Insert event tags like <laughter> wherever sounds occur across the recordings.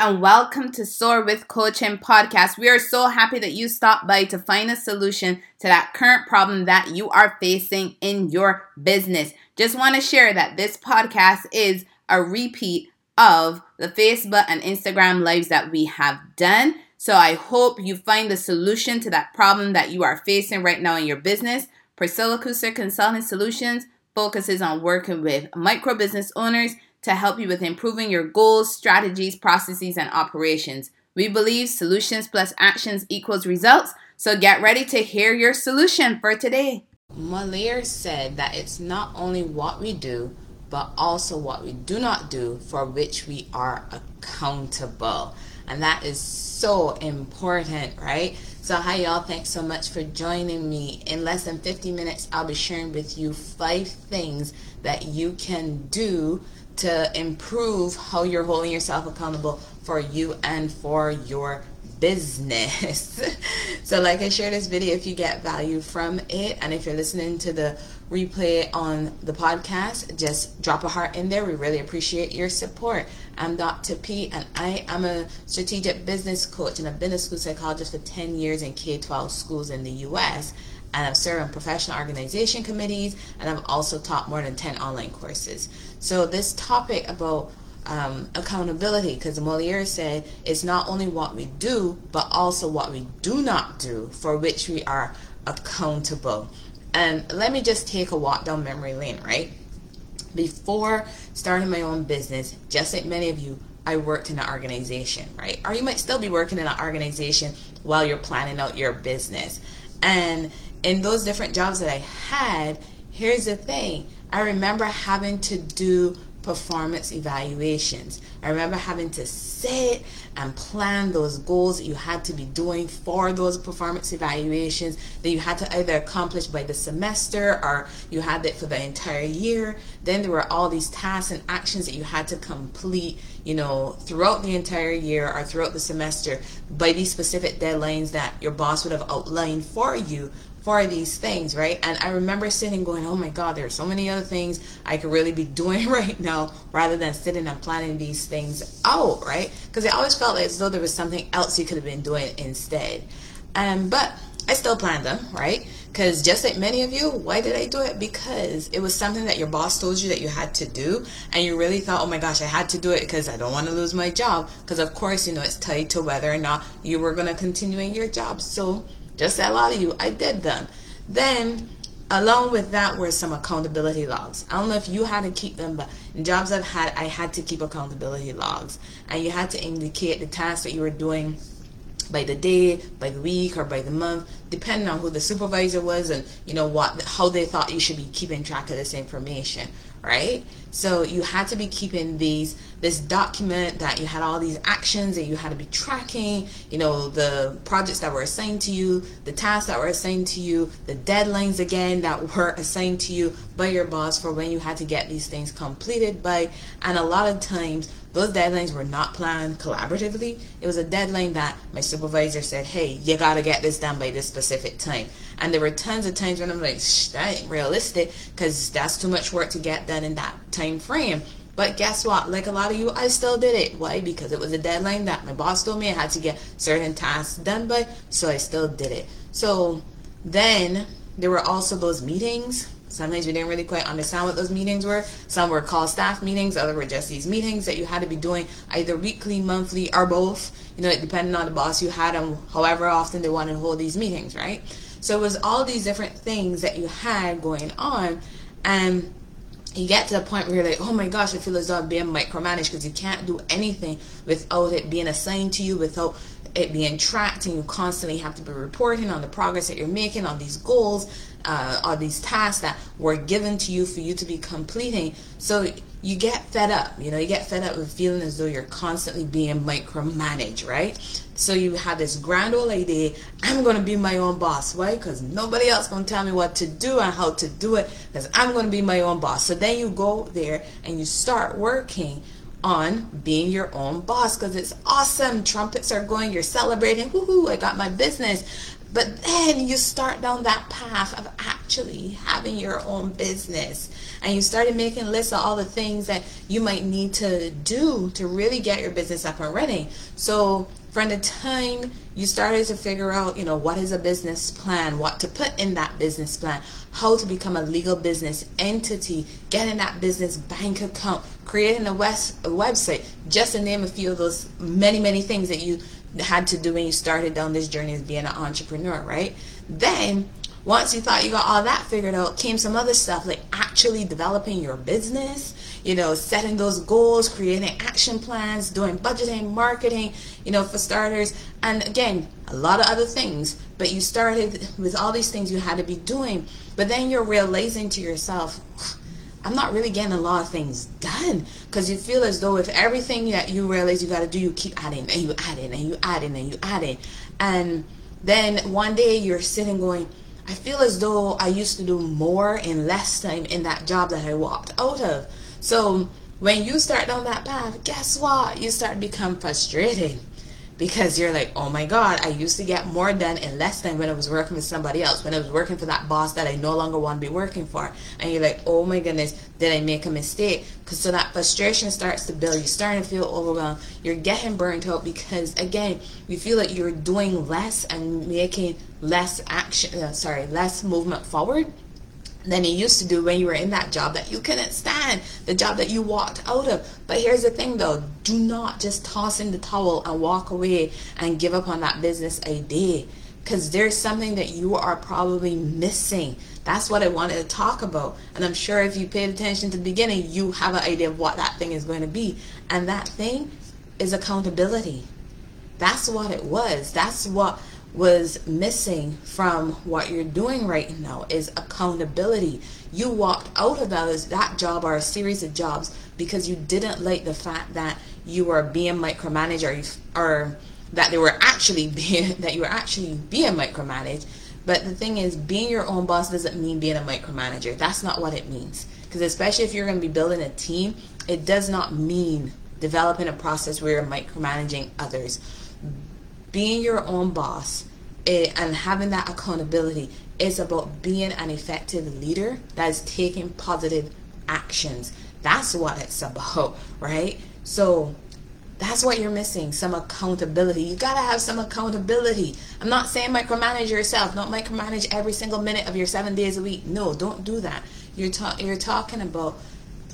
and welcome to Soar with Coaching podcast. We are so happy that you stopped by to find a solution to that current problem that you are facing in your business. Just want to share that this podcast is a repeat of the Facebook and Instagram lives that we have done. So I hope you find the solution to that problem that you are facing right now in your business. Priscilla Kuster Consulting Solutions focuses on working with micro business owners to help you with improving your goals, strategies, processes, and operations. We believe solutions plus actions equals results, so get ready to hear your solution for today. Moliere said that it's not only what we do, but also what we do not do for which we are accountable. And that is so important, right? So, hi, y'all. Thanks so much for joining me. In less than 50 minutes, I'll be sharing with you five things that you can do to improve how you're holding yourself accountable for you and for your business. <laughs> so, like I share this video if you get value from it, and if you're listening to the replay on the podcast, just drop a heart in there. We really appreciate your support. I'm Dr. P, and I am a strategic business coach, and I've been a school psychologist for 10 years in K 12 schools in the US and I've served on professional organization committees, and I've also taught more than 10 online courses. So, this topic about um, accountability, because Moliere said it's not only what we do, but also what we do not do for which we are accountable. And let me just take a walk down memory lane, right? Before starting my own business, just like many of you, I worked in an organization, right? Or you might still be working in an organization while you're planning out your business. And in those different jobs that I had, here's the thing I remember having to do performance evaluations. I remember having to sit and plan those goals that you had to be doing for those performance evaluations that you had to either accomplish by the semester or you had it for the entire year. Then there were all these tasks and actions that you had to complete, you know, throughout the entire year or throughout the semester by these specific deadlines that your boss would have outlined for you for these things, right? And I remember sitting going, oh my God, there are so many other things I could really be doing <laughs> right now rather than sitting and planning these things out, right? Because it always felt as though there was something else you could have been doing instead. Um, but I still planned them, right? Because just like many of you, why did I do it? Because it was something that your boss told you that you had to do, and you really thought, oh my gosh, I had to do it because I don't want to lose my job. Because, of course, you know, it's tied to whether or not you were going to continue in your job. So, just a lot of you, I did them. Then, along with that, were some accountability logs. I don't know if you had to keep them, but in jobs I've had, I had to keep accountability logs. And you had to indicate the tasks that you were doing by the day, by the week, or by the month, depending on who the supervisor was and you know what how they thought you should be keeping track of this information right? So you had to be keeping these this document that you had all these actions that you had to be tracking, you know, the projects that were assigned to you, the tasks that were assigned to you, the deadlines again that <laughs> were assigned to you by your boss for when you had to get these things completed by. And a lot of times those deadlines were not planned collaboratively. It was a deadline that my supervisor said, hey, you got to get this done by this specific time. And there were tons of times when I'm like, Shh, that ain't realistic because that's too much work to get done in that time frame. But guess what? Like a lot of you, I still did it. Why? Because it was a deadline that my boss told me I had to get certain tasks done by, so I still did it. So then there were also those meetings. Sometimes we didn't really quite understand what those meetings were. Some were called staff meetings, other were just these meetings that you had to be doing either weekly, monthly, or both. You know, depending on the boss you had and however often they wanted to hold these meetings, right? So it was all these different things that you had going on. And you get to the point where you're like, oh my gosh, I feel as though I'm being micromanaged because you can't do anything without it being assigned to you, without it being tracked, and you constantly have to be reporting on the progress that you're making on these goals, uh, on these tasks that were given to you for you to be completing. So you get fed up, you know, you get fed up with feeling as though you're constantly being micromanaged, right? So you have this grand old idea, I'm going to be my own boss. Why? Because nobody else going to tell me what to do and how to do it because I'm going to be my own boss. So then you go there and you start working on being your own boss because it's awesome. Trumpets are going, you're celebrating, woohoo, I got my business. But then you start down that path of actually having your own business. And you started making lists of all the things that you might need to do to really get your business up and running. So from the time you started to figure out, you know, what is a business plan, what to put in that business plan, how to become a legal business entity, getting that business bank account, creating a, west, a website, just to name a few of those many, many things that you had to do when you started down this journey as being an entrepreneur, right? Then once you thought you got all that figured out, came some other stuff like actually developing your business, you know, setting those goals, creating action plans, doing budgeting, marketing, you know, for starters. And again, a lot of other things. But you started with all these things you had to be doing. But then you're realizing to yourself, I'm not really getting a lot of things done because you feel as though if everything that you realize you got to do, you keep adding and you add in and you add in and you add in. And then one day you're sitting going, I feel as though I used to do more in less time in that job that I walked out of. So when you start down that path, guess what? You start to become frustrated because you're like, oh my God, I used to get more done in less time when I was working with somebody else, when I was working for that boss that I no longer want to be working for. And you're like, oh my goodness, did I make a mistake? Because so that frustration starts to build. You're starting to feel overwhelmed. You're getting burnt out because, again, you feel like you're doing less and making less action, uh, sorry, less movement forward than you used to do when you were in that job that you couldn't stand, the job that you walked out of. But here's the thing though do not just toss in the towel and walk away and give up on that business idea because there's something that you are probably missing. That's what I wanted to talk about. And I'm sure if you paid attention to the beginning, you have an idea of what that thing is going to be. And that thing is accountability. That's what it was. That's what was missing from what you're doing right now is accountability. You walked out of those that job or a series of jobs because you didn't like the fact that you were being micromanaged or, or that they were actually <laughs> being that you were actually being micromanaged. But the thing is, being your own boss doesn't mean being a micromanager. That's not what it means. Because especially if you're going to be building a team, it does not mean developing a process where you're micromanaging others being your own boss eh, and having that accountability is about being an effective leader that is taking positive actions. That's what it's about, right? So that's what you're missing some accountability. You got to have some accountability. I'm not saying micromanage yourself. Don't micromanage every single minute of your seven days a week. No, don't do that. You're, ta- you're talking about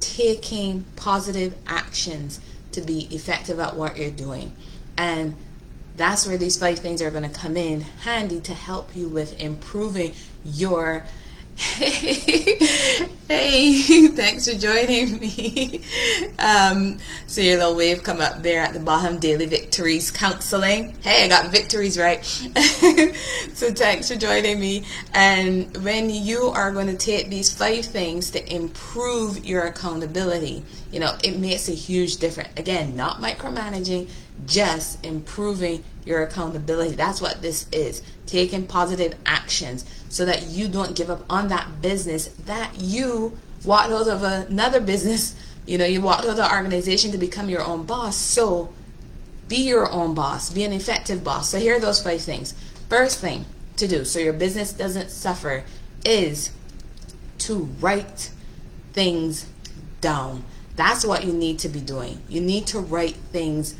taking positive actions to be effective at what you're doing. And that's where these five things are going to come in handy to help you with improving your <laughs> hey, thanks for joining me. Um, so your little wave come up there at the bottom, Daily Victories Counseling. Hey, I got victories right. <laughs> so thanks for joining me. And when you are going to take these five things to improve your accountability, you know, it makes a huge difference. Again, not micromanaging, just improving your accountability. That's what this is. Taking positive actions so that you don't give up on that business that you walked out of another business. You know, you walked out of the organization to become your own boss. So be your own boss, be an effective boss. So here are those five things. First thing to do so your business doesn't suffer is to write things down. That's what you need to be doing. You need to write things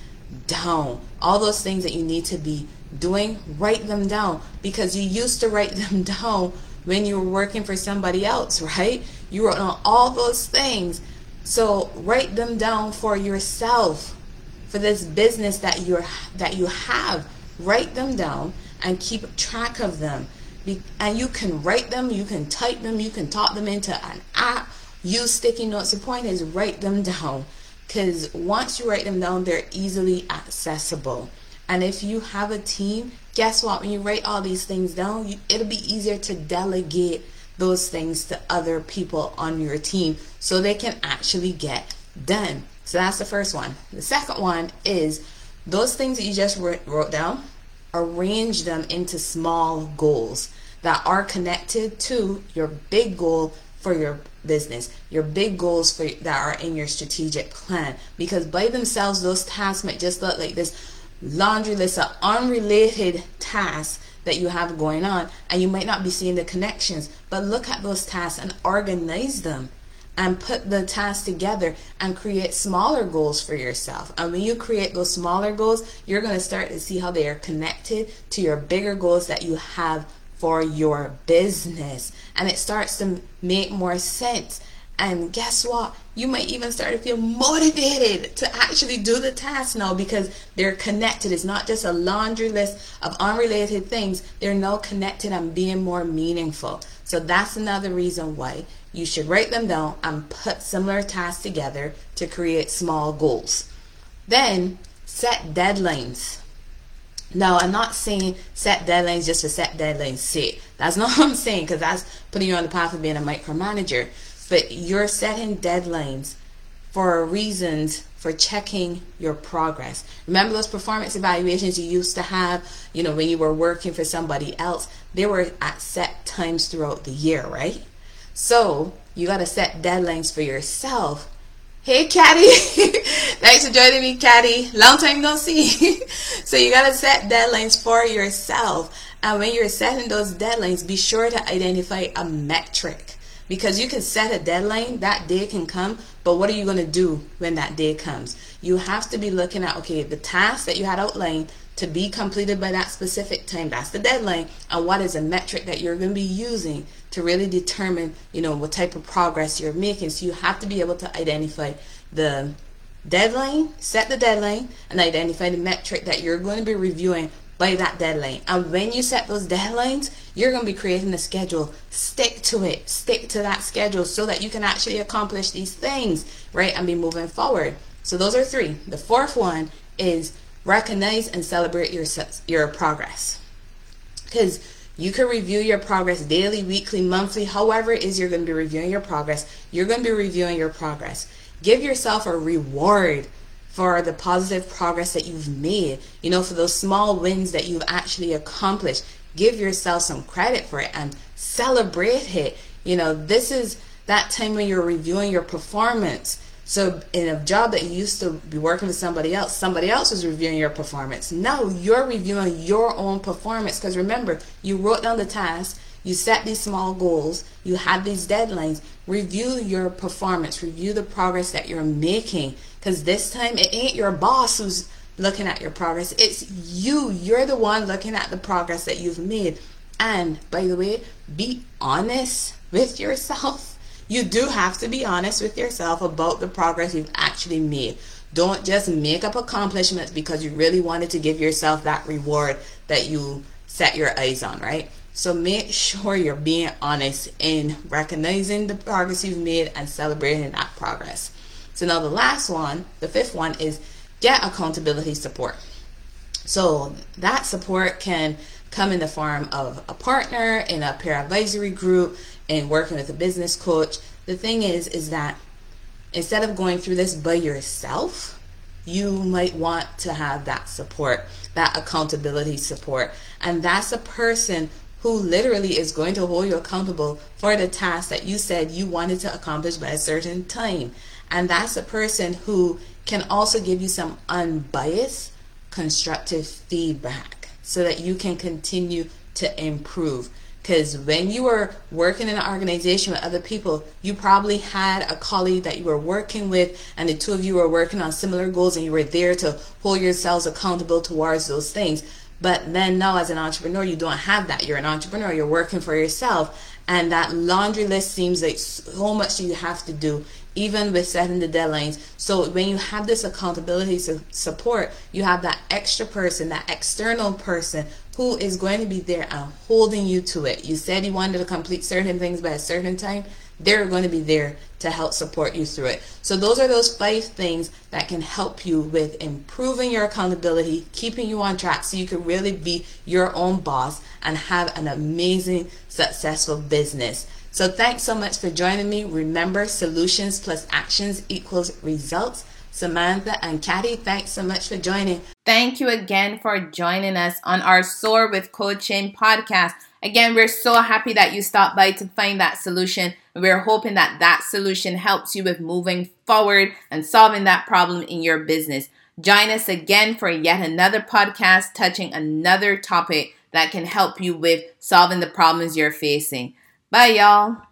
down. All those things that you need to be doing, write them down because you used to write <laughs> them down when you were working for somebody else, right? You wrote on all those things. So write them down for yourself, for this business that you're that you have. Write them down and keep track of them. Be, and you can write them, you can type them, you can talk them into an app. Use sticky notes. The point is write them down because once you write them down, they're easily accessible. And if you have a team, guess what? When you write all these things down, you, it'll be easier to delegate those things to other people on your team so they can actually get done. So that's the first one. The second one is those things that you just wrote down, arrange them into small goals that are connected to your big goal for your business, your big goals for that are in your strategic plan. Because by themselves, those tasks might just look like this laundry list of unrelated tasks that you have going on and you might not be seeing the connections but look at those tasks and organize them and put the tasks together and create smaller goals for yourself. And when you create those smaller goals, you're going to start to see how they are connected to your bigger goals that you have for your business. And it starts to make more sense. And guess what? You might even start to feel motivated to actually do the task now because they're connected. It's not just a laundry list of unrelated things, they're now connected and being more meaningful. So that's another reason why you should write them down and put similar tasks together to create small goals. Then set deadlines. Now, I'm not saying set deadlines just to set deadlines sake. That's <laughs> not what I'm saying because that's putting you on the path of being a micromanager. But you're setting deadlines for reasons for checking your progress. Remember those performance evaluations you used to have, you know, when you were working for somebody else? They were at set times throughout the year, right? So you got to set deadlines for yourself. Hey, Caddy. <laughs> Thanks for joining me, Caddy. Long time no see. <laughs> so you got to set deadlines for yourself. And when you're setting those deadlines, be sure to identify a metric because you can set a deadline that day can come but what are you to do when that day comes you have to be looking at okay the task that you had outlined to be completed by that specific time. That's the deadline. And what is a metric that you're going to be using to really determine, you know, what type of progress you're making. So you have to be able to identify the deadline, set the deadline, and identify the metric that you're going to be reviewing by that deadline. And when you set those deadlines, you're going to be creating a schedule. Stick to it. Stick to that schedule so that you can actually accomplish these things, right? And be moving forward. So those are three. The fourth one is recognize and celebrate your your progress because you can review your progress daily weekly monthly however it is you're going to be reviewing your progress you're going to be reviewing your progress give yourself a reward for the positive progress that you've made. You know for those small wins that you've actually accomplished. Give yourself some credit for it and celebrate it. You know this is that time when you're reviewing your performance. So in a job that you used to be working with somebody else, somebody else is reviewing your performance. Now you're reviewing your own performance. Because remember, you wrote down the task, you set these small goals, you have these deadlines. Review your performance, review the progress that you're making because this time it ain't your boss who's looking at your progress. It's you. You're the one looking at the progress that you've made. And by the way, be honest with yourself you do have to be honest with yourself about the progress you've actually made. Don't just make up accomplishments because you really wanted to give yourself that reward that you set your eyes on, right? So make sure you're being honest in recognizing the progress you've made and celebrating that progress. So now the last one, the fifth one is get accountability support. So that support can come in the form of a partner in a peer advisory group and working with a business coach. The thing is, is that instead of going through this by yourself, you might want to have that support, that accountability support. And that's a person who literally is going to hold you accountable for the task that you said you wanted to accomplish by a certain time. And that's a person who can also give you some unbiased, constructive feedback so that you can continue to improve. Because when you were working in an organization with other people, you probably had a colleague that you were working with, and the two of you were working on similar goals, and you were there to hold yourselves accountable towards those things. But then now, as an entrepreneur, you don't have that. You're an entrepreneur, you're working for yourself, and that laundry list seems like so much you have to do even with setting the deadlines. So when you have this accountability support, you have that extra person, that external person who is going to be there and holding you to it. You said you wanted to complete certain things by a certain time. They're going to be there to help support you through it. So those are those five things that can help you with improving your accountability, keeping you on track so you can really be your own boss and have an amazing successful business. So thanks so much for joining me. Remember, solutions plus actions equals results. Samantha and Caddy, thanks so much for joining. Thank you again for joining us on our Soar with Coaching podcast. Again, we're so happy that you stopped by to find that solution. We're hoping that that solution helps you with moving forward and solving that problem in your business. Join us again for yet another podcast touching another topic that can help you with solving the problems you're facing. Bye, y'all.